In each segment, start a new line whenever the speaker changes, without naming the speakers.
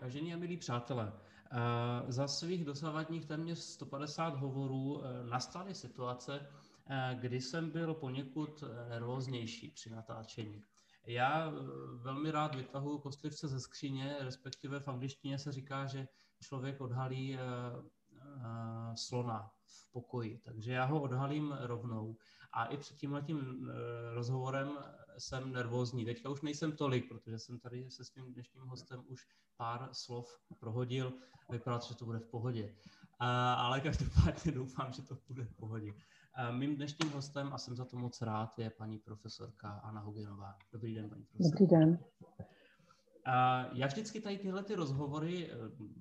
Vážení a milí přátelé, eh, za svých dosavadních téměř 150 hovorů eh, nastaly situace, eh, kdy jsem byl poněkud nervóznější při natáčení. Já velmi rád vytahuji kostlivce ze skříně, respektive v angličtině se říká, že člověk odhalí slona v pokoji. Takže já ho odhalím rovnou. A i před tím letím rozhovorem jsem nervózní. Teďka už nejsem tolik, protože jsem tady se svým dnešním hostem už pár slov prohodil. Vypadá že to bude v pohodě. Ale každopádně doufám, že to bude v pohodě. Mým dnešním hostem, a jsem za to moc rád, je paní profesorka Anna Hogenová. Dobrý den, paní profesorka.
Dobrý den.
Já vždycky tady tyhle ty rozhovory eh,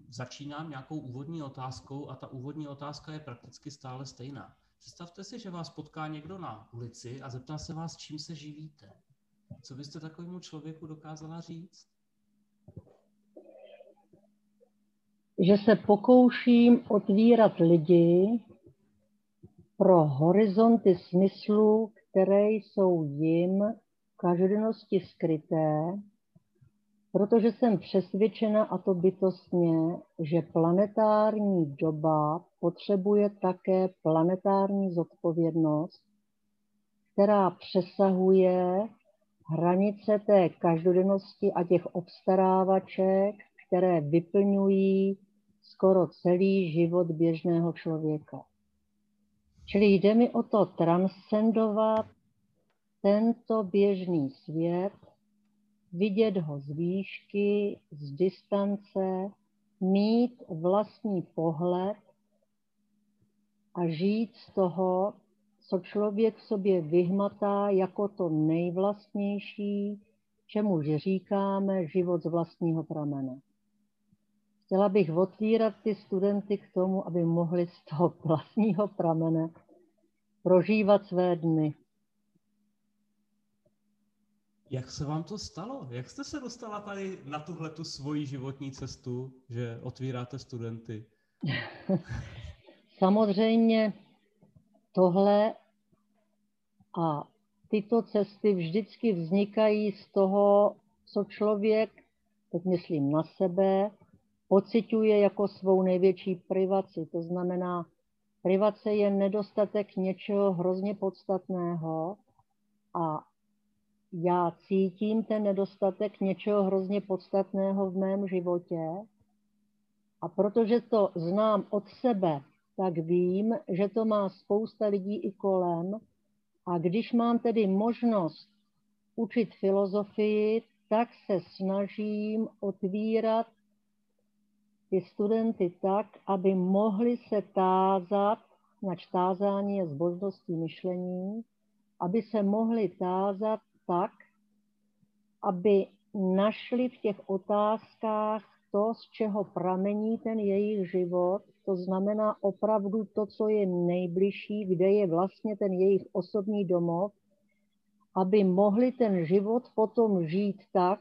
začínám nějakou úvodní otázkou a ta úvodní otázka je prakticky stále stejná. Představte si, že vás potká někdo na ulici a zeptá se vás, čím se živíte. Co byste takovému člověku dokázala říct?
Že se pokouším otvírat lidi pro horizonty smyslů, které jsou jim v každodennosti skryté, protože jsem přesvědčena, a to bytostně, že planetární doba potřebuje také planetární zodpovědnost, která přesahuje hranice té každodennosti a těch obstarávaček, které vyplňují skoro celý život běžného člověka. Čili jde mi o to transcendovat tento běžný svět, vidět ho z výšky, z distance, mít vlastní pohled a žít z toho co člověk v sobě vyhmatá jako to nejvlastnější, čemuž říkáme život z vlastního pramene. Chtěla bych otvírat ty studenty k tomu, aby mohli z toho vlastního pramene prožívat své dny.
Jak se vám to stalo? Jak jste se dostala tady na tuhle tu svoji životní cestu, že otvíráte studenty?
Samozřejmě tohle a tyto cesty vždycky vznikají z toho, co člověk, teď myslím na sebe, pociťuje jako svou největší privaci. To znamená, privace je nedostatek něčeho hrozně podstatného a já cítím ten nedostatek něčeho hrozně podstatného v mém životě a protože to znám od sebe, tak vím, že to má spousta lidí i kolem. A když mám tedy možnost učit filozofii, tak se snažím otvírat ty studenty tak, aby mohli se tázat, nač tázání je zbožností myšlení, aby se mohli tázat tak, aby našli v těch otázkách to, z čeho pramení ten jejich život to znamená opravdu to, co je nejbližší, kde je vlastně ten jejich osobní domov, aby mohli ten život potom žít tak,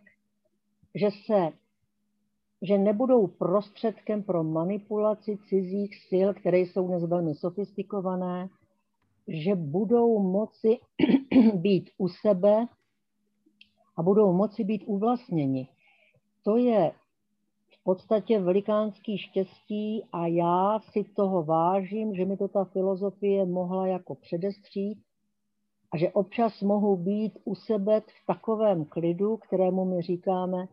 že se že nebudou prostředkem pro manipulaci cizích sil, které jsou dnes velmi sofistikované, že budou moci být u sebe a budou moci být uvlastněni. To je podstatě velikánský štěstí a já si toho vážím, že mi to ta filozofie mohla jako předestřít a že občas mohu být u sebe v takovém klidu, kterému my říkáme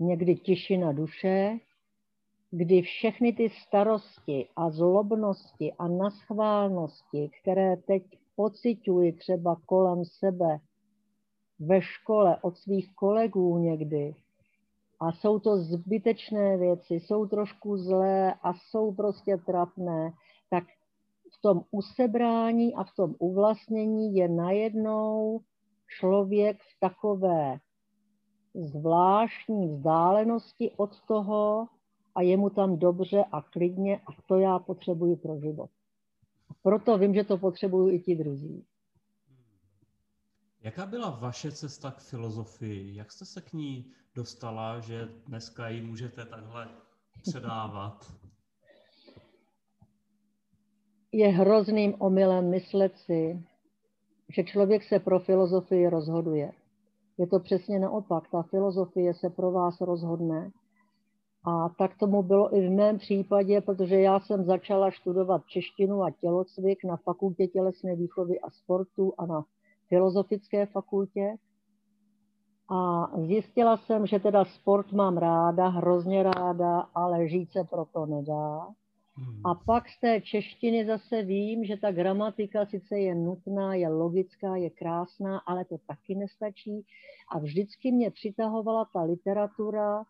někdy tišina duše, kdy všechny ty starosti a zlobnosti a naschválnosti, které teď pocituji třeba kolem sebe ve škole od svých kolegů někdy, a jsou to zbytečné věci, jsou trošku zlé a jsou prostě trapné, tak v tom usebrání a v tom uvlastnění je najednou člověk v takové zvláštní vzdálenosti od toho a je mu tam dobře a klidně a to já potřebuji pro život. Proto vím, že to potřebují i ti druzí.
Jaká byla vaše cesta k filozofii? Jak jste se k ní dostala, že dneska ji můžete takhle předávat?
Je hrozným omylem myslet si, že člověk se pro filozofii rozhoduje. Je to přesně naopak. Ta filozofie se pro vás rozhodne A tak tomu bylo i v mém případě, protože já jsem začala studovat češtinu a tělocvik na fakultě tělesné výchovy a sportu a na filozofické fakultě. A zjistila jsem, že teda sport mám ráda, hrozně ráda, ale žít se proto nedá. A pak z té češtiny zase vím, že ta gramatika sice je nutná, je logická, je krásná, ale to taky nestačí. A vždycky mě přitahovala ta literatura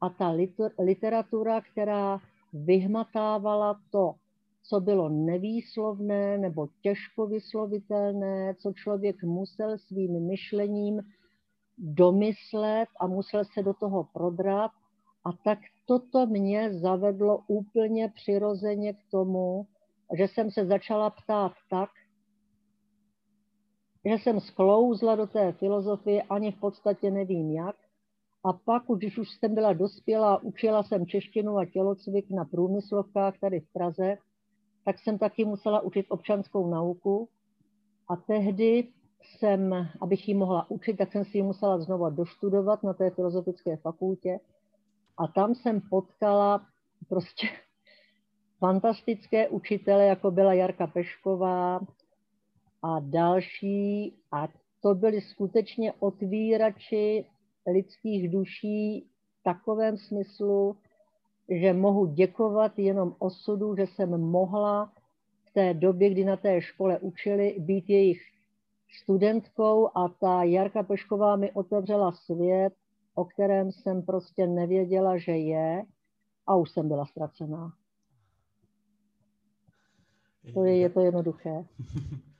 a ta literatura, která vyhmatávala to, co bylo nevýslovné nebo těžko vyslovitelné, co člověk musel svým myšlením domyslet a musel se do toho prodrat. A tak toto mě zavedlo úplně přirozeně k tomu, že jsem se začala ptát tak, že jsem sklouzla do té filozofie, ani v podstatě nevím jak. A pak, když už jsem byla dospělá, učila jsem češtinu a tělocvik na průmyslovkách tady v Praze, tak jsem taky musela učit občanskou nauku. A tehdy jsem, abych ji mohla učit, tak jsem si ji musela znova doštudovat na té filozofické fakultě. A tam jsem potkala prostě fantastické učitele, jako byla Jarka Pešková a další. A to byli skutečně otvírači lidských duší v takovém smyslu, že mohu děkovat jenom osudu, že jsem mohla v té době, kdy na té škole učili, být jejich studentkou a ta Jarka Pešková mi otevřela svět, o kterém jsem prostě nevěděla, že je a už jsem byla ztracená. To je, je to jednoduché.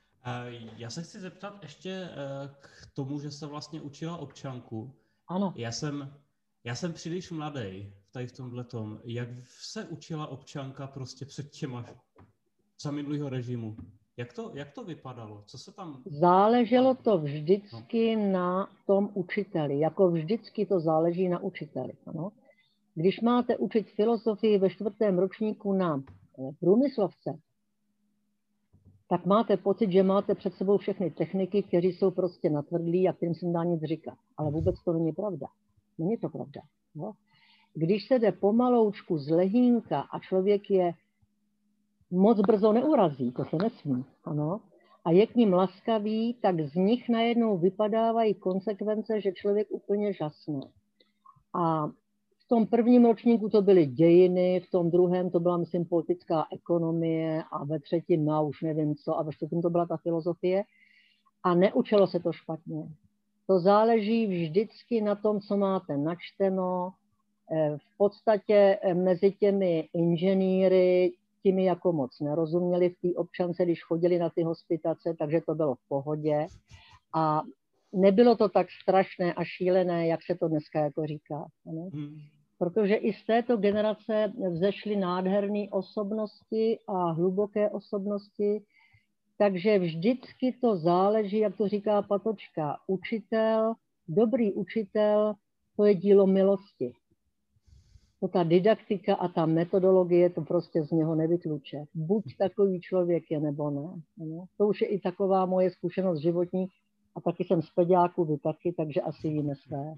Já se chci zeptat ještě eh, k tomu, že se vlastně učila občanku.
Ano.
Já jsem, já jsem příliš mladý tady v tomhle tom. Jak se učila občanka prostě před těma za minulého režimu? Jak to, jak to vypadalo? Co se tam...
Záleželo to vždycky no. na tom učiteli. Jako vždycky to záleží na učiteli. Ano? Když máte učit filozofii ve čtvrtém ročníku na eh, průmyslovce, tak máte pocit, že máte před sebou všechny techniky, které jsou prostě natvrdlí a kterým se nedá nic říkat. Ale vůbec to není pravda. Není to pravda. No? Když se jde pomaloučku z lehínka a člověk je moc brzo neurazí, to se nesmí, ano, a je k ním laskavý, tak z nich najednou vypadávají konsekvence, že člověk úplně žasne. A v tom prvním ročníku to byly dějiny, v tom druhém to byla, myslím, politická ekonomie a ve třetím, no už nevím co, a ve čtvrtém to byla ta filozofie. A neučilo se to špatně. To záleží vždycky na tom, co máte načteno. Eh, v podstatě eh, mezi těmi inženýry, ti mi jako moc nerozuměli v té občance, když chodili na ty hospitace, takže to bylo v pohodě. A nebylo to tak strašné a šílené, jak se to dneska jako říká. Ne? Hmm. Protože i z této generace vzešly nádherné osobnosti a hluboké osobnosti, takže vždycky to záleží, jak to říká Patočka, učitel, dobrý učitel, to je dílo milosti to ta didaktika a ta metodologie to prostě z něho nevytluče. Buď takový člověk je, nebo ne. To už je i taková moje zkušenost životní a taky jsem z peďáku, vy taky, takže asi víme své.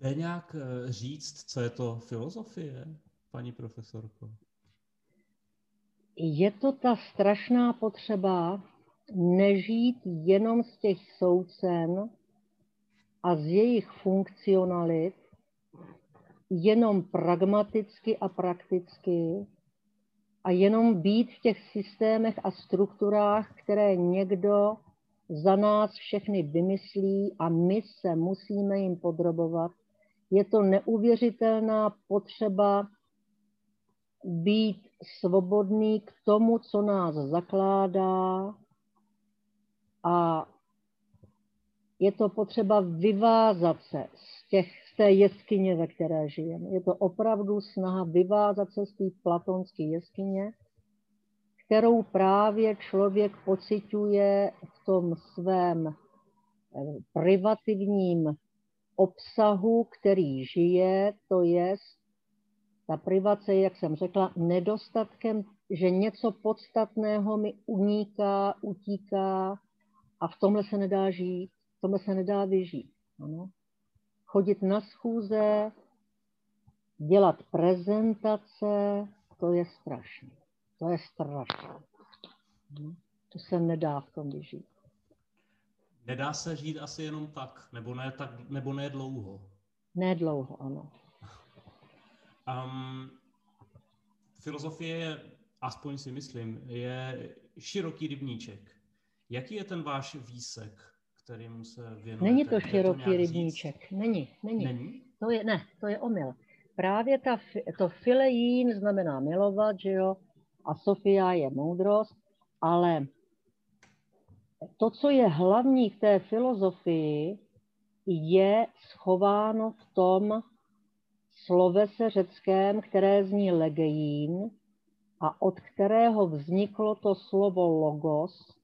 Jde nějak eh, říct, co je to filozofie, paní profesorko?
Je to ta strašná potřeba nežít jenom z těch soucen, a z jejich funkcionalit jenom pragmaticky a prakticky a jenom být v těch systémech a strukturách, které někdo za nás všechny vymyslí a my se musíme jim podrobovat. Je to neuvěřitelná potřeba být svobodný k tomu, co nás zakládá a je to potřeba vyvázat se z, těch, z té jeskyně, ve které žijeme. Je to opravdu snaha vyvázat se z té platonské jeskyně, kterou právě člověk pociťuje v tom svém eh, privativním obsahu, který žije, to je ta privace, jak jsem řekla, nedostatkem, že něco podstatného mi uniká, utíká a v tomhle se nedá žít tomhle se nedá vyžít. Ano? chodit na schůze, dělat prezentace, to je strašné. To je strašné. To se nedá v tom vyžít.
Nedá se žít asi jenom tak, nebo ne, tak, nebo ne dlouho.
Ne dlouho, ano.
Um, filozofie je, aspoň si myslím, je široký rybníček. Jaký je ten váš výsek, kterým se věnujete?
Není to široký to rybníček. Není, není,
není.
To je, ne, to je omyl. Právě ta, to filejín znamená milovat, že jo, a Sofia je moudrost, ale to, co je hlavní v té filozofii, je schováno v tom slovese řeckém, které zní legejín a od kterého vzniklo to slovo logos,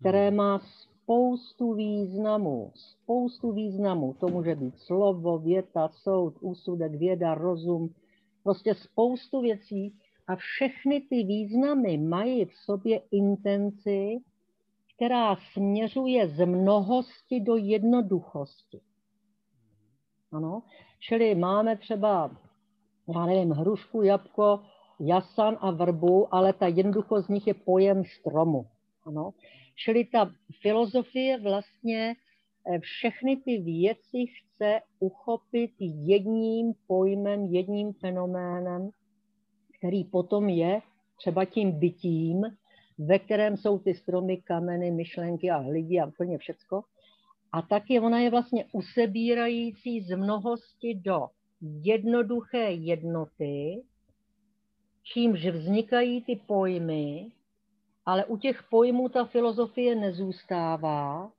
které hmm. má spoustu významů. Spoustu významů. To může být slovo, věta, soud, úsudek, věda, rozum, prostě spoustu věcí. A všechny ty významy mají v sobě intenci, která směřuje z mnohosti do jednoduchosti. Ano, čili máme třeba, já nevím, hrušku, jabko, jasan a vrbu, ale ta jednoduchost z nich je pojem stromu. Ano. Čili ta filozofie vlastně eh, všechny ty věci chce uchopit jedním pojmem, jedním fenoménem, který potom je třeba tím bytím, ve kterém jsou ty stromy, kameny, myšlenky a lidi a úplně všecko. A taky ona je vlastně usebírající z mnohosti do jednoduché jednoty, čímž vznikají ty pojmy, ale u těch pojmů ta filozofie nezůstává,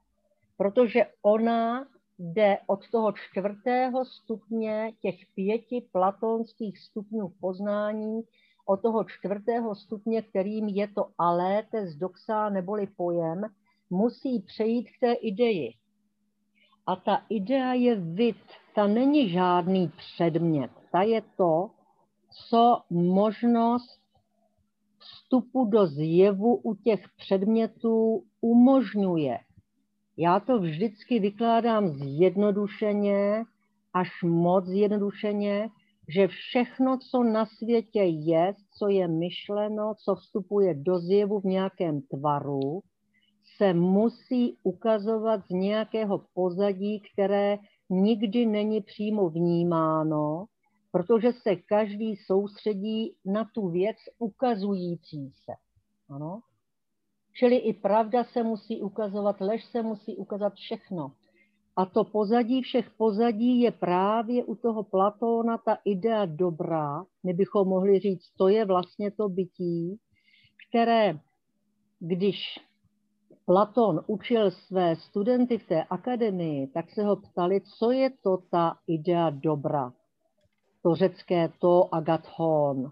protože ona jde od toho čtvrtého stupně těch pěti platonských stupňů poznání, od toho čtvrtého stupně, kterým je to alétes doxa neboli pojem, musí přejít k té ideji. A ta idea je vid, ta není žádný předmět, ta je to, co možnost vstupu do zjevu u těch předmětů umožňuje. Já to vždycky vykládám zjednodušeně, až moc zjednodušeně, že všechno, co na světě je, co je myšleno, co vstupuje do zjevu v nějakém tvaru, se musí ukazovat z nějakého pozadí, které nikdy není přímo vnímáno, protože se každý soustředí na tu věc ukazující se. Ano? Čili i pravda se musí ukazovat, lež se musí ukazat všechno. A to pozadí všech pozadí je právě u toho Platóna ta idea dobrá. My bychom mohli říct, to je vlastně to bytí, které, když Platón učil své studenty v té akademii, tak se ho ptali, co je to ta idea dobra to řecké to agathon.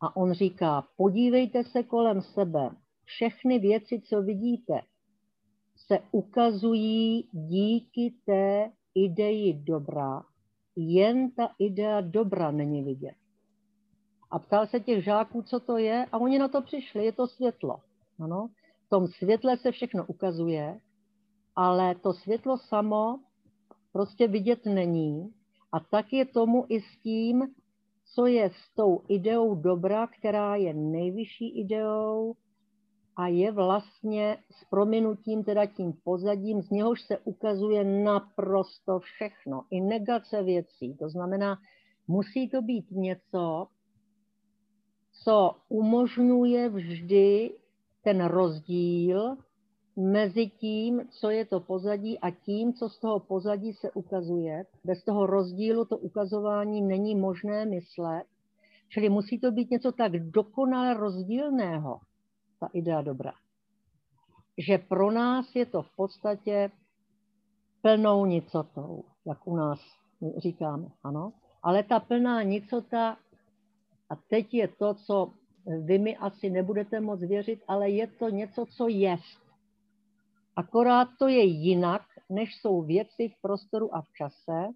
A on říká, podívejte se kolem sebe. Všechny věci, co vidíte, se ukazují díky té ideji dobra. Jen ta idea dobra není vidět. A ptal se těch žáků, co to je, a oni na to přišli, je to světlo. Ano? Tom světle se všechno ukazuje, ale to světlo samo prostě vidět není, a tak je tomu i s tím, co je s tou ideou dobra, která je nejvyšší ideou a je vlastně s prominutím, teda tím pozadím, z něhož se ukazuje naprosto všechno, i negace věcí. To znamená, musí to být něco, co umožňuje vždy ten rozdíl mezi tím, co je to pozadí a tím, co z toho pozadí se ukazuje. Bez toho rozdílu to ukazování není možné myslet, čili musí to být něco tak dokonale rozdílného, ta idea dobra, že pro nás je to v podstatě plnou nicotou, jak u nás říkáme, ano. Ale ta plná nicota, a teď je to, co vy mi asi nebudete moc věřit, ale je to něco, co jest. Akorát to je jinak, než jsou věci v prostoru a v čase.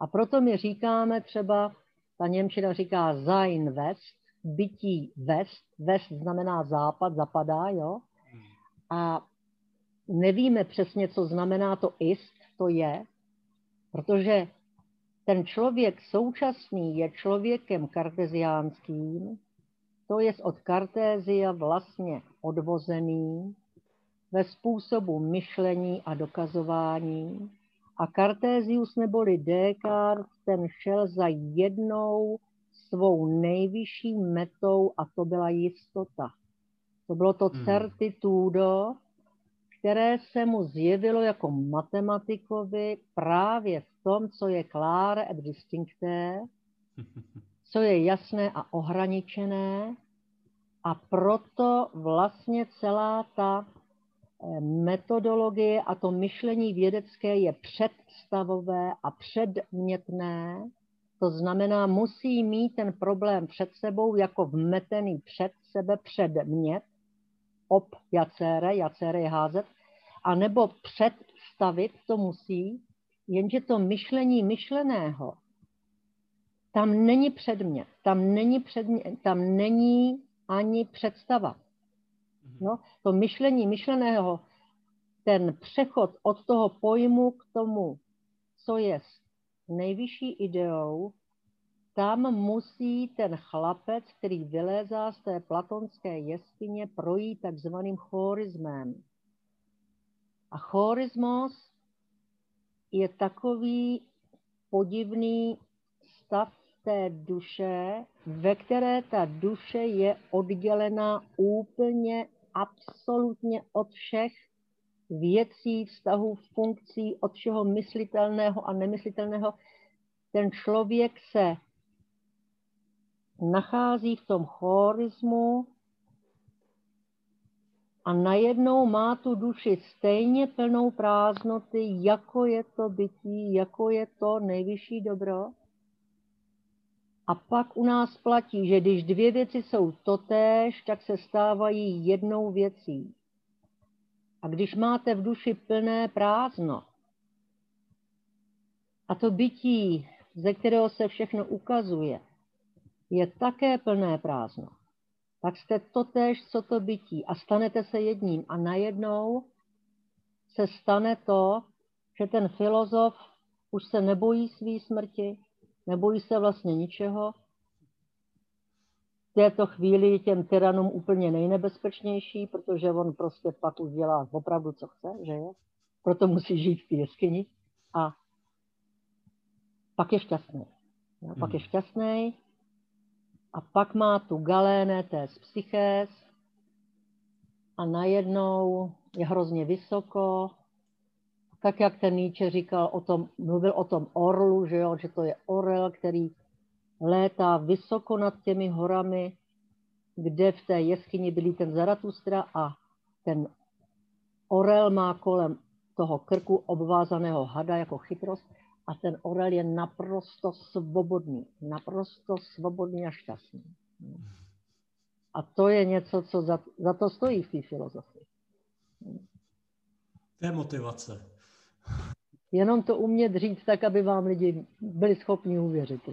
A proto my říkáme třeba, ta Němčina říká sein West, bytí West, West znamená západ, zapadá, jo. A nevíme přesně, co znamená to ist, to je, Protože ten člověk současný je člověkem karteziánským, to je od kartézia vlastně odvozený ve způsobu myšlení a dokazování. A Kartézius neboli Descartes, ten šel za jednou svou nejvyšší metou a to byla jistota. To bylo to hmm. certitudo, které se mu zjevilo jako matematikovi právě v tom, co je clare et distincté, co je jasné a ohraničené. A proto vlastně celá ta eh, metodologie a to myšlení vědecké je představové a předmětné. To znamená, musí mít ten problém před sebou jako vmetený před sebe předmět, ob jacere, jacere je házet, anebo představit to musí, jenže to myšlení myšleného, tam není předmět, tam není, předmět, tam není ani představa. Mhm. No, to myšlení myšleného, ten přechod od toho pojmu k tomu, co je nejvyšší ideou, tam musí ten chlapec, který vylézá z té platonské jeskyně, projít takzvaným chorismem. A chorismos je takový podivný stav té duše, ve které ta duše je oddělená úplně absolutně od všech věcí, vztahů, funkcí, od všeho myslitelného a nemyslitelného. Ten člověk se nachází v tom chorismu a najednou má tu duši stejně plnou prázdnoty, jako je to bytí, jako je to nejvyšší dobro. A pak u nás platí, že když dvě věci jsou totéž, tak se stávají jednou věcí. A když máte v duši plné prázdno, a to bytí, ze kterého se všechno ukazuje, je také plné prázdno, tak jste totéž, co to bytí a stanete se jedním. A najednou se stane to, že ten filozof už se nebojí svý smrti, nebojí se vlastně ničeho. V této chvíli je těm tyranům úplně nejnebezpečnější, protože on prostě pak už dělá opravdu, co chce, že jo? Proto musí žít v té jeskyni a pak je šťastný. Jo? Pak je hmm. šťastný a pak má tu galéne té psychés a najednou je hrozně vysoko, tak jak ten Nietzsche říkal o tom, mluvil o tom orlu, že, jo, že to je orel, který létá vysoko nad těmi horami, kde v té jeskyni byli ten Zaratustra a ten orel má kolem toho krku obvázaného hada jako chytrost a ten orel je naprosto svobodný, naprosto svobodný a šťastný. A to je něco, co za, za to stojí v té filozofii.
To je motivace.
Jenom to umět říct tak, aby vám lidi byli schopni uvěřit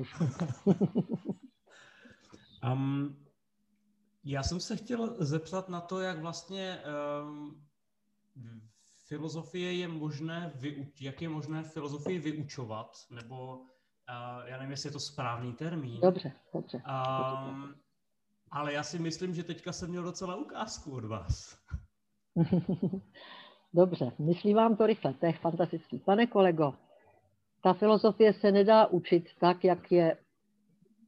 um, já jsem se chtěl zeptat na to, jak vlastně um, filozofie je možné, vyuč- jak je možné filozofii vyučovat, nebo uh, já nevím, jestli je to správný termín.
Dobře, dobře.
Um, ale já si myslím, že teďka jsem měl docela ukázku od vás.
Dobře, myslím vám to rychle, to je fantastický. Pane kolego, ta filozofie se nedá učit tak, jak je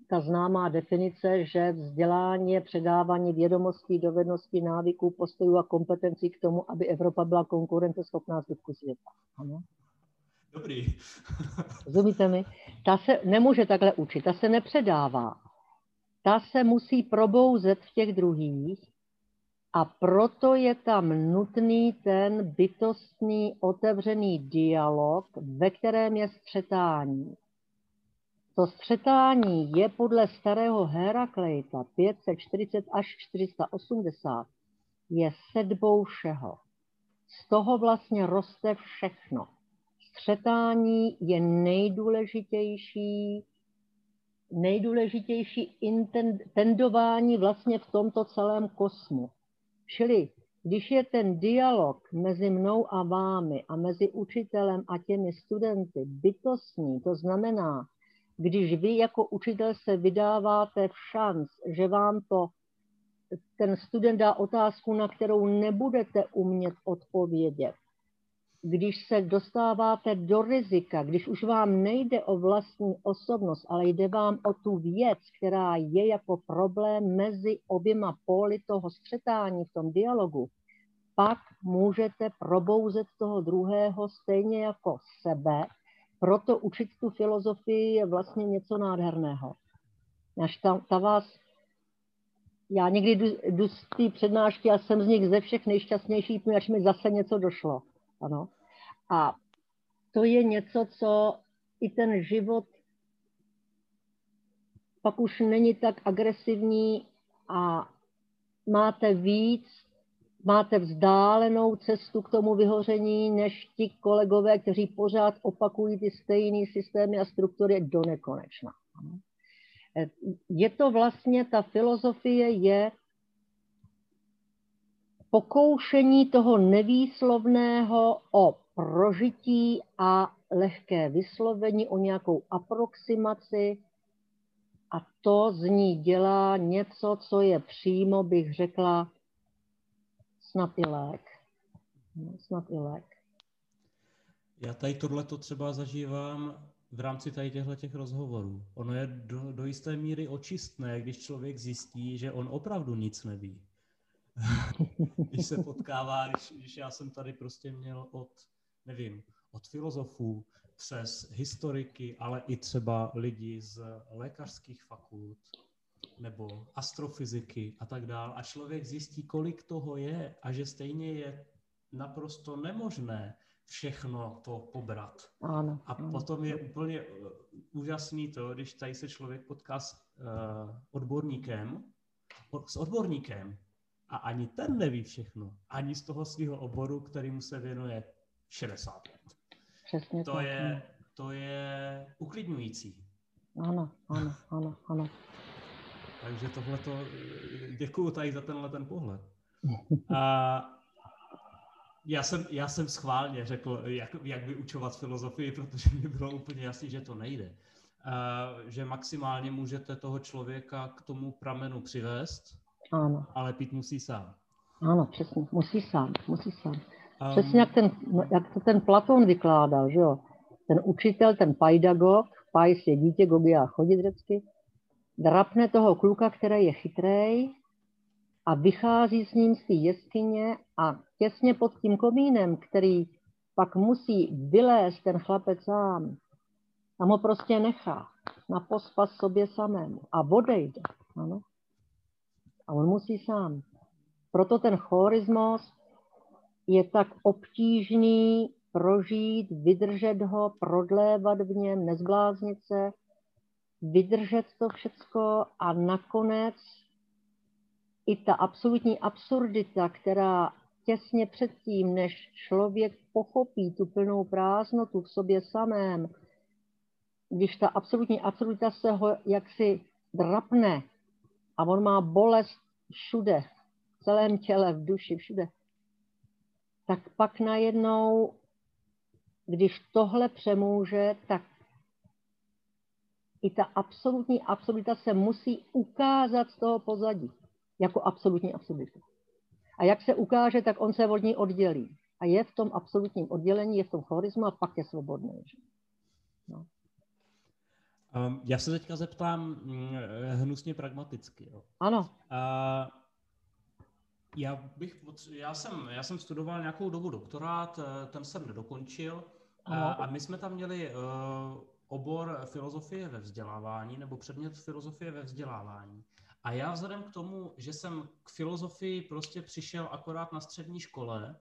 ta známá definice, že vzdělání je předávání vědomostí, dovedností, návyků, postojů a kompetencí k tomu, aby Evropa byla konkurenceschopná zbytku světa. Ano?
Dobrý.
Rozumíte mi? Ta se nemůže takhle učit, ta se nepředává. Ta se musí probouzet v těch druhých a proto je tam nutný ten bytostný otevřený dialog, ve kterém je střetání. To střetání je podle starého Heraklejta 540 až 480 je sedbou všeho. Z toho vlastně roste všechno. Střetání je nejdůležitější, nejdůležitější intendování vlastně v tomto celém kosmu. Čili když je ten dialog mezi mnou a vámi a mezi učitelem a těmi studenty bytostný, to znamená, když vy jako učitel se vydáváte v šanc, že vám to ten student dá otázku, na kterou nebudete umět odpovědět, když se dostáváte do rizika, když už vám nejde o vlastní osobnost, ale jde vám o tu věc, která je jako problém mezi oběma póly toho střetání v tom dialogu, pak můžete probouzet toho druhého stejně jako sebe. Proto učit tu filozofii je vlastně něco nádherného. Až ta, ta vás, já někdy jdu, jdu z té přednášky a jsem z nich ze všech nejšťastnější, až mi zase něco došlo. Ano. A to je něco, co i ten život pak už není tak agresivní a máte víc, máte vzdálenou cestu k tomu vyhoření, než ti kolegové, kteří pořád opakují ty stejné systémy a struktury do nekonečna. Je to vlastně, ta filozofie je pokoušení toho nevýslovného o prožití a lehké vyslovení, o nějakou aproximaci a to z ní dělá něco, co je přímo, bych řekla, snad i lék. No, snad i lék.
Já tady tohle to třeba zažívám v rámci tady těchto těch rozhovorů. Ono je do, do jisté míry očistné, když člověk zjistí, že on opravdu nic neví. když se potkává, když, když já jsem tady prostě měl od, nevím, od filozofů přes historiky, ale i třeba lidi z lékařských fakult nebo astrofyziky a tak dále. A člověk zjistí, kolik toho je a že stejně je naprosto nemožné všechno to pobrat.
Ano,
a
ano.
potom je úplně úžasný to, když tady se člověk potká s uh, odborníkem, s odborníkem, a ani ten neví všechno. Ani z toho svého oboru, který mu se věnuje 60 let.
Přesně
to
tak.
Je, to je uklidňující.
Ano, ano, ano, ano.
Takže tohle to, děkuju tady za tenhle ten pohled. A já jsem, já jsem schválně řekl, jak, jak vyučovat filozofii, protože mi bylo úplně jasné, že to nejde. A, že maximálně můžete toho člověka k tomu pramenu přivést,
ano.
ale pít musí sám.
Ano, přesně, musí sám, musí sám. Um, přesně jak, ten, jak to ten Platón vykládal, že jo? Ten učitel, ten pajdagog, pajs je dítě, gogy a chodit řecky, drapne toho kluka, který je chytrej a vychází s ním z té jeskyně a těsně pod tím komínem, který pak musí vylézt ten chlapec sám, tam ho prostě nechá na pospas sobě samému a odejde. Ano? A on musí sám. Proto ten chorismus je tak obtížný prožít, vydržet ho, prodlévat v něm, nezbláznit se, vydržet to všecko a nakonec i ta absolutní absurdita, která těsně předtím, než člověk pochopí tu plnou prázdnotu v sobě samém, když ta absolutní absurdita se ho jaksi drapne a on má bolest všude, v celém těle, v duši, všude, tak pak najednou, když tohle přemůže, tak i ta absolutní absurdita se musí ukázat z toho pozadí, jako absolutní absurdita. A jak se ukáže, tak on se od ní oddělí. A je v tom absolutním oddělení, je v tom chorismu a pak je svobodný. No.
Um, já se teďka zeptám mm, hnusně pragmaticky. Jo.
Ano.
Uh, já, bych, já, jsem, já jsem studoval nějakou dobu doktorát, eh, ten jsem nedokončil ano. a my jsme tam měli uh, obor filozofie ve vzdělávání nebo předmět filozofie ve vzdělávání. A já vzhledem k tomu, že jsem k filozofii prostě přišel akorát na střední škole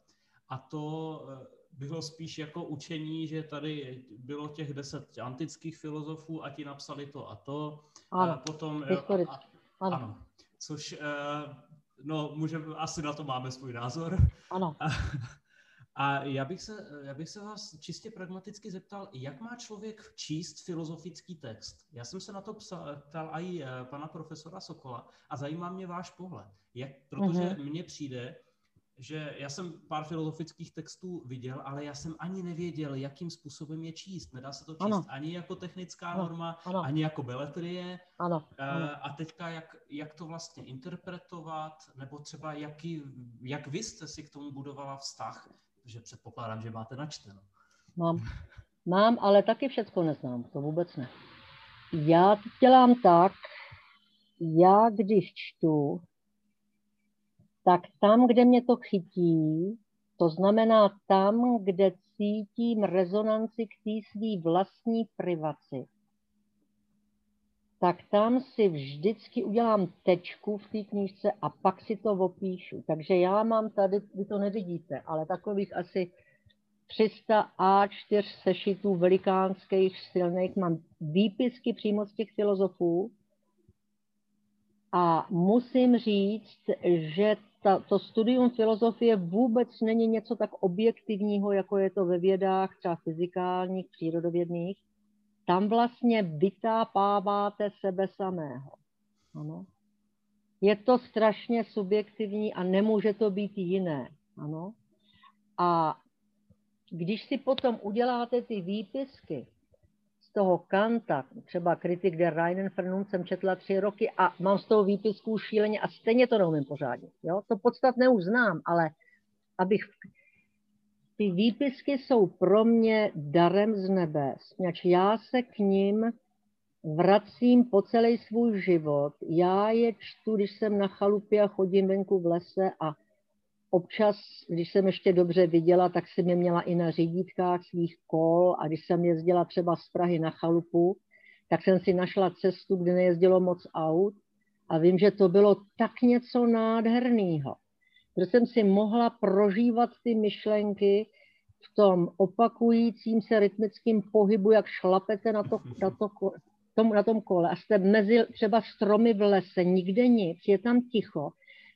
a to eh, bylo spíš jako učení, že tady bylo těch deset antických filozofů a ti napsali to a to.
Ano,
a potom,
historicky.
Ano. ano. Což, eh, no, můžeme, asi na to máme svůj názor.
Ano.
A, a já bych, se, já bych se vás čistě pragmaticky zeptal, jak má člověk číst filozofický text? Já jsem se na to ptal i pana profesora Sokola a zajímá mě váš pohled. Jak, protože mm-hmm. mně přijde, že já jsem pár filozofických textů viděl, ale já jsem ani nevěděl, jakým způsobem je číst. Nedá se to číst ano. ani jako technická ano. norma, ano. ani jako beletrie.
Ano. ano.
A teďka, jak, jak to vlastně interpretovat, nebo třeba jaký, jak vy jste si k tomu budovala vztah, že předpokládám, že máte načteno.
Mám. Mám, ale taky všechno neznám, to vůbec ne. Já dělám tak, já když čtu, tak tam, kde mě to chytí, to znamená tam, kde cítím rezonanci k té svý vlastní privaci, tak tam si vždycky udělám tečku v té knížce a pak si to opíšu. Takže já mám tady, vy to nevidíte, ale takových asi 300 A4 sešitů velikánských, silných, mám výpisky přímo z těch filozofů. A musím říct, že ta, to studium filozofie vůbec není něco tak objektivního, jako je to ve vědách, třeba fyzikálních, přírodovědných. Tam vlastně vytápáváte sebe samého. Ano. Je to strašně subjektivní a nemůže to být jiné. Ano. A když si potom uděláte ty výpisky, toho Kanta, třeba kritik der Reinen Vernunft jsem četla tři roky a mám z toho výpisku šíleně a stejně to neumím pořádně. Jo? To podstatné už znám, ale abych... Ty výpisky jsou pro mě darem z nebes, měč já se k ním vracím po celý svůj život. Já je čtu, když jsem na chalupě a chodím venku v lese a občas, když jsem ještě dobře viděla, tak jsem je měla i na řídítkách svých kol a když jsem jezdila třeba z Prahy na chalupu, tak jsem si našla cestu, kde nejezdilo moc aut a vím, že to bylo tak něco nádherného. Že jsem si mohla prožívat ty myšlenky v tom opakujícím se rytmickém pohybu, jak šlapete na, to, na, to, tom, na tom kole a jste mezi třeba stromy v lese, nikde nic, je tam ticho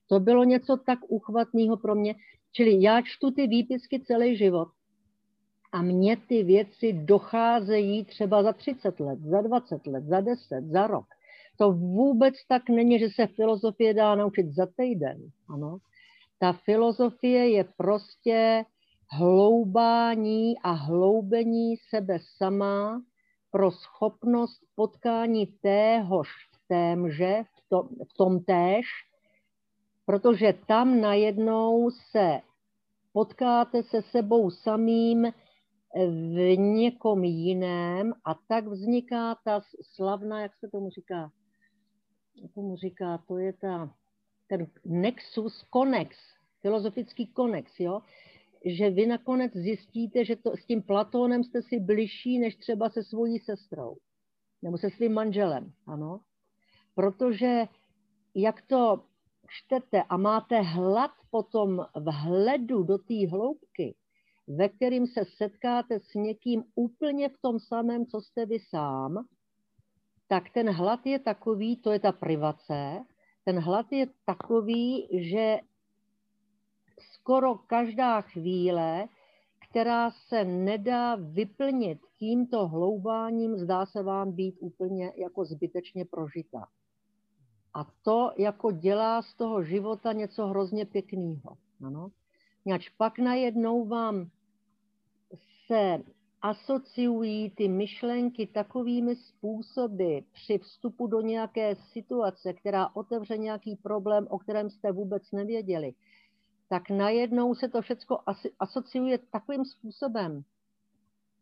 to bylo něco tak uchvatného pro mě. Čili já čtu ty výpisky celý život a mně ty věci docházejí třeba za 30 let, za 20 let, za 10, za rok. To vůbec tak není, že se filozofie dá naučit za týden. Ano. Ta filozofie je prostě hloubání a hloubení sebe sama pro schopnost potkání téhož v témže, v tom, v tom též, protože tam najednou se potkáte se sebou samým v někom jiném a tak vzniká ta slavná, jak se tomu říká, tomu říká, to je ta, ten nexus, konex, filozofický konex, jo? že vy nakonec zjistíte, že to, s tím Platónem jste si bližší než třeba se svojí sestrou nebo se svým manželem, ano. Protože jak to čtete a máte hlad potom vhledu do té hloubky, ve kterým se setkáte s někým úplně v tom samém, co jste vy sám, tak ten hlad je takový, to je ta privace, ten hlad je takový, že skoro každá chvíle, která se nedá vyplnit tímto hloubáním, zdá se vám být úplně jako zbytečně prožitá. A to jako dělá z toho života něco hrozně pěkného. Ano? Pak najednou vám se asociují ty myšlenky takovými způsoby při vstupu do nějaké situace, která otevře nějaký problém, o kterém jste vůbec nevěděli, tak najednou se to všechno asociuje takovým způsobem,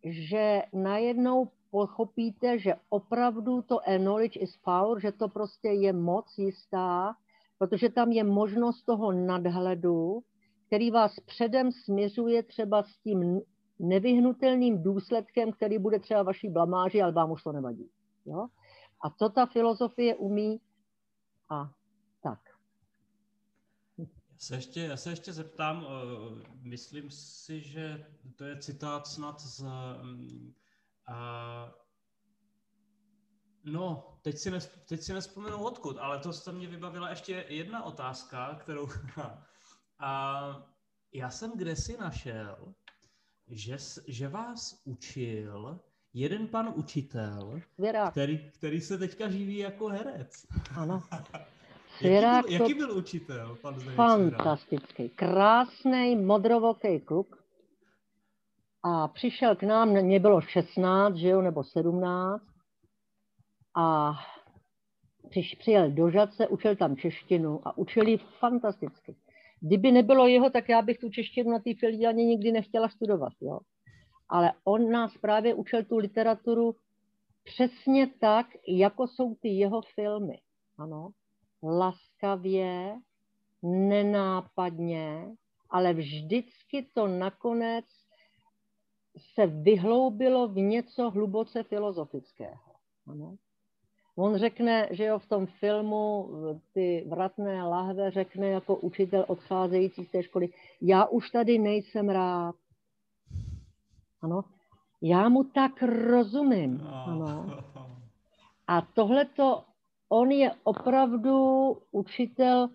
že najednou pochopíte, že opravdu to knowledge is power, že to prostě je moc jistá, protože tam je možnost toho nadhledu, který vás předem směřuje třeba s tím nevyhnutelným důsledkem, který bude třeba vaší blamáži, ale vám už to nevadí. Jo? A to ta filozofie umí a tak.
Já se ještě, já se ještě zeptám, eh, myslím si, že to je citát snad z mm, a, no, teď si, nes, teď si nespomenu odkud, ale to se mě vybavila ještě jedna otázka, kterou... a já jsem kde si našel, že, že vás učil jeden pan učitel, který, který se teďka živí jako herec.
Ano.
Svěrák jaký, byl, jaký byl učitel, pan
Fantastický, krásný, modrovoký kluk. A přišel k nám, mě bylo 16, že jo, nebo 17. A přiš, přijel do Žadce, učil tam češtinu a učil ji fantasticky. Kdyby nebylo jeho, tak já bych tu češtinu na té Filiáně nikdy nechtěla studovat. Jo? Ale on nás právě učil tu literaturu přesně tak, jako jsou ty jeho filmy. Ano, laskavě, nenápadně, ale vždycky to nakonec se vyhloubilo v něco hluboce filozofického. Ano. On řekne, že jo, v tom filmu ty vratné lahve řekne jako učitel odcházející z té školy, já už tady nejsem rád. Ano, já mu tak rozumím. No. Ano. A tohleto, on je opravdu učitel,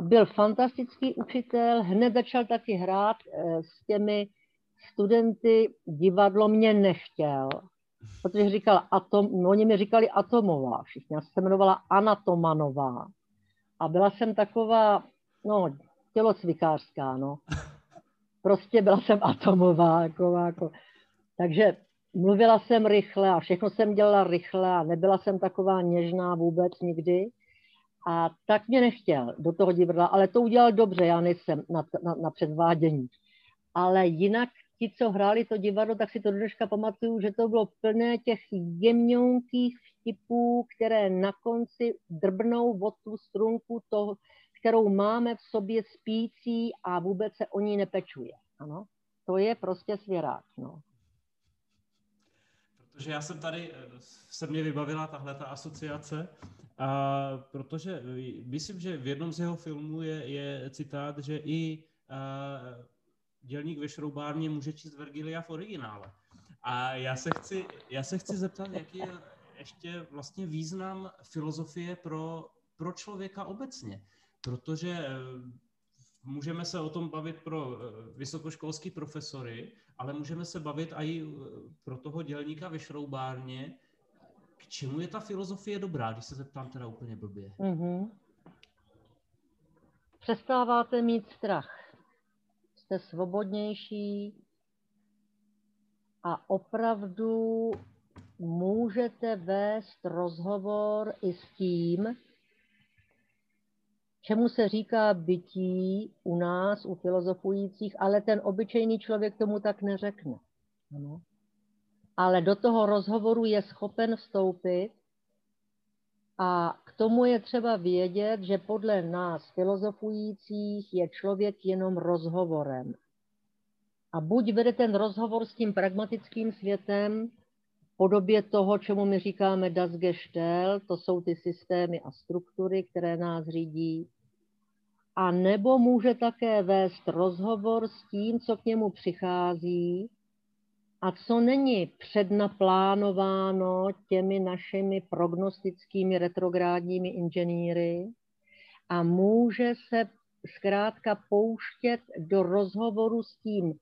byl fantastický učitel, hned začal taky hrát eh, s těmi studenty, divadlo mě nechtěl, protože říkal atom, no, oni mi říkali atomová všichni, já se jmenovala Anatomanová. A byla jsem taková, no, tělocvikářská, no. Prostě byla jsem atomová, jako, jako. Takže mluvila jsem rychle a všechno jsem dělala rychle a nebyla jsem taková něžná vůbec nikdy. A tak mě nechtěl do toho divadla, ale to udělal dobře, já nejsem na, na, na předvádění. Ale jinak ti, co hráli to divadlo, tak si to dneška pamatuju, že to bylo plné těch jemňonkých vtipů, které na konci drbnou od tu strunku, toho, kterou máme v sobě spící a vůbec se o ní nepečuje. Ano? To je prostě svěrák. No.
Protože já jsem tady, eh, se mě vybavila tahle ta asociace, a protože myslím, že v jednom z jeho filmů je, je citát, že i a, eh, dělník ve šroubárně může číst Vergilia v originále. A já se chci, já se chci zeptat, jaký je ještě vlastně význam filozofie pro, pro člověka obecně. Protože eh, můžeme se o tom bavit pro vysokoškolský profesory, ale můžeme se bavit i pro toho dělníka ve šroubárně, k čemu je ta filozofie dobrá, když se zeptám teda úplně blbě. Mm-hmm.
Přestáváte mít strach. Jste svobodnější a opravdu můžete vést rozhovor i s tím, čemu se říká bytí u nás, u filozofujících, ale ten obyčejný člověk tomu tak neřekne. Ano. Ale do toho rozhovoru je schopen vstoupit a k tomu je třeba vědět, že podle nás filozofujících je člověk jenom rozhovorem. A buď vede ten rozhovor s tím pragmatickým světem, podobě toho, čemu my říkáme Das Gestell, to jsou ty systémy a struktury, které nás řídí, a nebo může také vést rozhovor s tím, co k němu přichází a co není přednaplánováno těmi našimi prognostickými retrográdními inženýry? A může se zkrátka pouštět do rozhovoru s tím,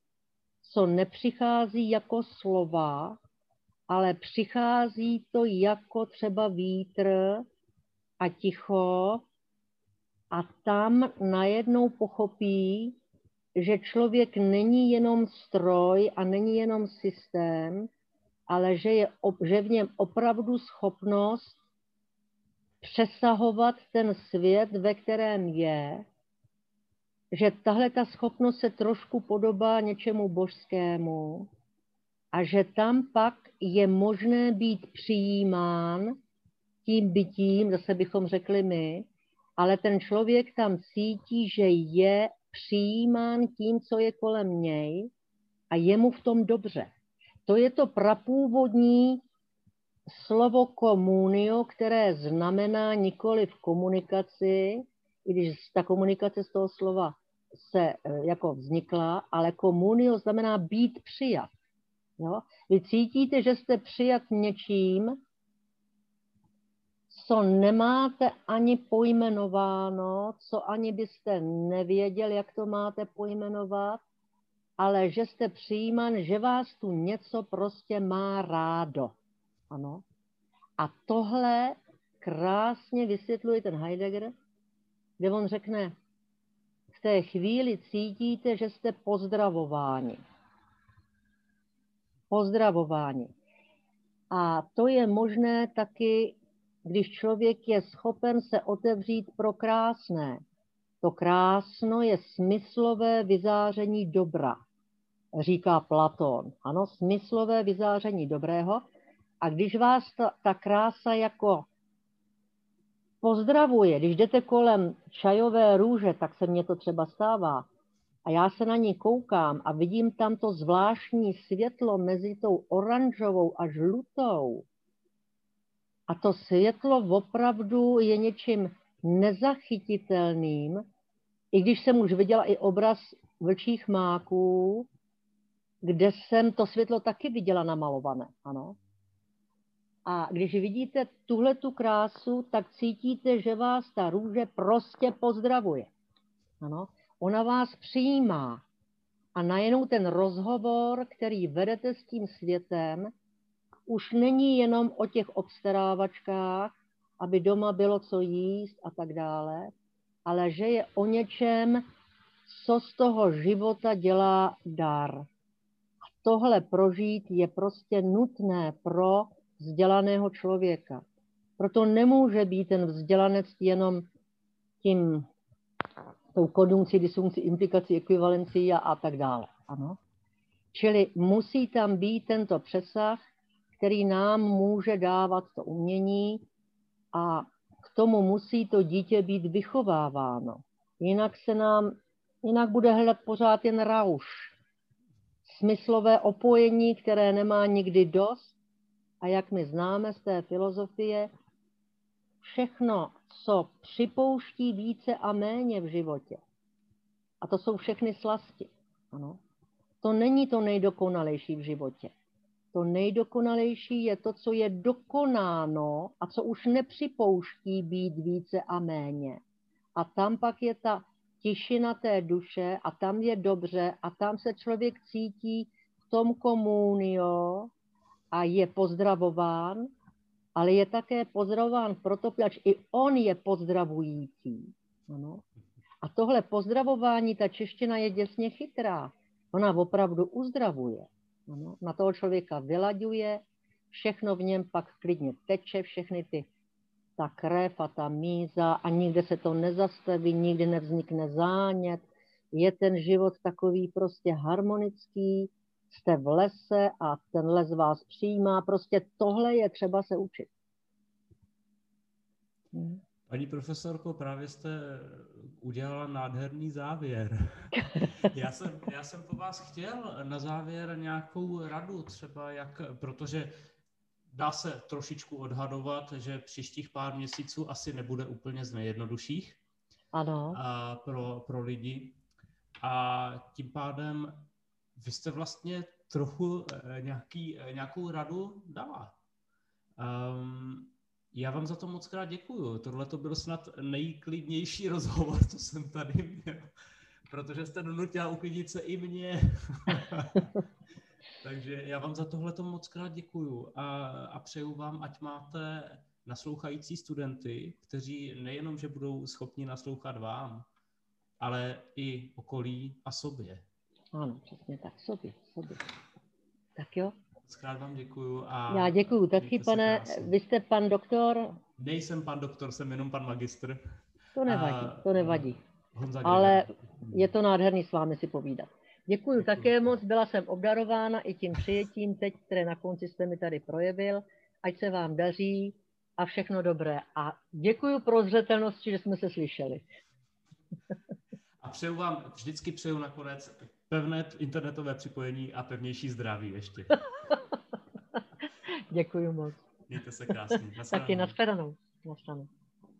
co nepřichází jako slova, ale přichází to jako třeba vítr a ticho a tam najednou pochopí, že člověk není jenom stroj a není jenom systém, ale že, je, že v něm opravdu schopnost přesahovat ten svět, ve kterém je, že tahle ta schopnost se trošku podobá něčemu božskému a že tam pak je možné být přijímán tím bytím, zase bychom řekli my, ale ten člověk tam cítí, že je přijímán tím, co je kolem něj a je mu v tom dobře. To je to prapůvodní slovo komunio, které znamená nikoli v komunikaci, i když ta komunikace z toho slova se e, jako vznikla, ale komunio znamená být přijat. Jo? Vy cítíte, že jste přijat něčím, co nemáte ani pojmenováno, co ani byste nevěděl, jak to máte pojmenovat, ale že jste přijíman, že vás tu něco prostě má rádo. Ano. A tohle krásně vysvětluje ten Heidegger kde on řekne, v té chvíli cítíte, že jste pozdravováni. Pozdravováni. A to je možné taky, když člověk je schopen se otevřít pro krásné. To krásno je smyslové vyzáření dobra, říká Platón. Ano, smyslové vyzáření dobrého. A když vás ta, ta krása jako pozdravuje, když jdete kolem čajové růže, tak se mně to třeba stává, a já se na ní koukám a vidím tam to zvláštní světlo mezi tou oranžovou a žlutou. A to světlo opravdu je něčím nezachytitelným, i když jsem už viděla i obraz vlčích máků, kde jsem to světlo taky viděla namalované, ano. A když vidíte tuhle tu krásu, tak cítíte, že vás ta růže prostě pozdravuje. Ano. Ona vás přijímá. A najednou ten rozhovor, který vedete s tím světem, už není jenom o těch obstarávačkách, aby doma bylo co jíst a tak dále, ale že je o něčem, co z toho života dělá dar. A tohle prožít je prostě nutné pro vzdělaného člověka. Proto nemůže být ten vzdělanec jenom tím tou konjunkcí, disfunkcí, implikací, ekvivalencí a, a tak dále. Ano. Čili musí tam být tento přesah, který nám může dávat to umění a k tomu musí to dítě být vychováváno. Jinak se nám, jinak bude hledat pořád jen rauš. Smyslové opojení, které nemá nikdy dost a jak my známe z té filozofie, všechno, co připouští více a méně v životě, a to jsou všechny slasti, ano, to není to nejdokonalejší v životě. To nejdokonalejší je to, co je dokonáno a co už nepřipouští být více a méně. A tam pak je ta tišina té duše a tam je dobře a tam se člověk cítí v tom komunio a je pozdravován, ale je také pozdravován proto, že i on je pozdravující. Ano. A tohle pozdravování, ta čeština je děsně chytrá. Ona opravdu uzdravuje. Ano. Na toho člověka vylaďuje, všechno v něm pak klidně teče, všechny ty ta krev a ta míza a nikde se to nezastaví, nikdy nevznikne zánět. Je ten život takový prostě harmonický, jste v lese a ten les vás přijímá. Prostě tohle je třeba se učit.
Hmm. Paní profesorko, právě jste udělala nádherný závěr. Já jsem, já jsem po vás chtěl na závěr nějakou radu, třeba jak, protože dá se trošičku odhadovat, že příštích pár měsíců asi nebude úplně z nejjednodušších
ano.
A pro, pro lidi. A tím pádem vy jste vlastně trochu eh, nějaký, eh, nějakou radu dala. Um, já vám za to moc krát děkuju. Tohle to byl snad nejklidnější rozhovor, co jsem tady měl, protože jste donutila uklidnit se i mě. Takže já vám za tohle to moc krát děkuju a, a přeju vám, ať máte naslouchající studenty, kteří nejenom, že budou schopni naslouchat vám, ale i okolí a sobě.
Ano, přesně tak, sobě, sobě. Tak jo.
Zkrát vám děkuju. A
Já děkuju taky, pane. Vy jste pan doktor?
Nejsem pan doktor, jsem jenom pan magistr.
To nevadí, a, to nevadí. Honza Ale je to nádherný s vámi si povídat. Děkuji také moc, byla jsem obdarována i tím přijetím teď, které na konci jste mi tady projevil. Ať se vám daří a všechno dobré. A děkuji pro zřetelnosti, že jsme se slyšeli.
A přeju vám, vždycky přeju nakonec pevné internetové připojení a pevnější zdraví ještě.
Děkuji moc.
Mějte se krásně.
Taky nashledanou. nashledanou.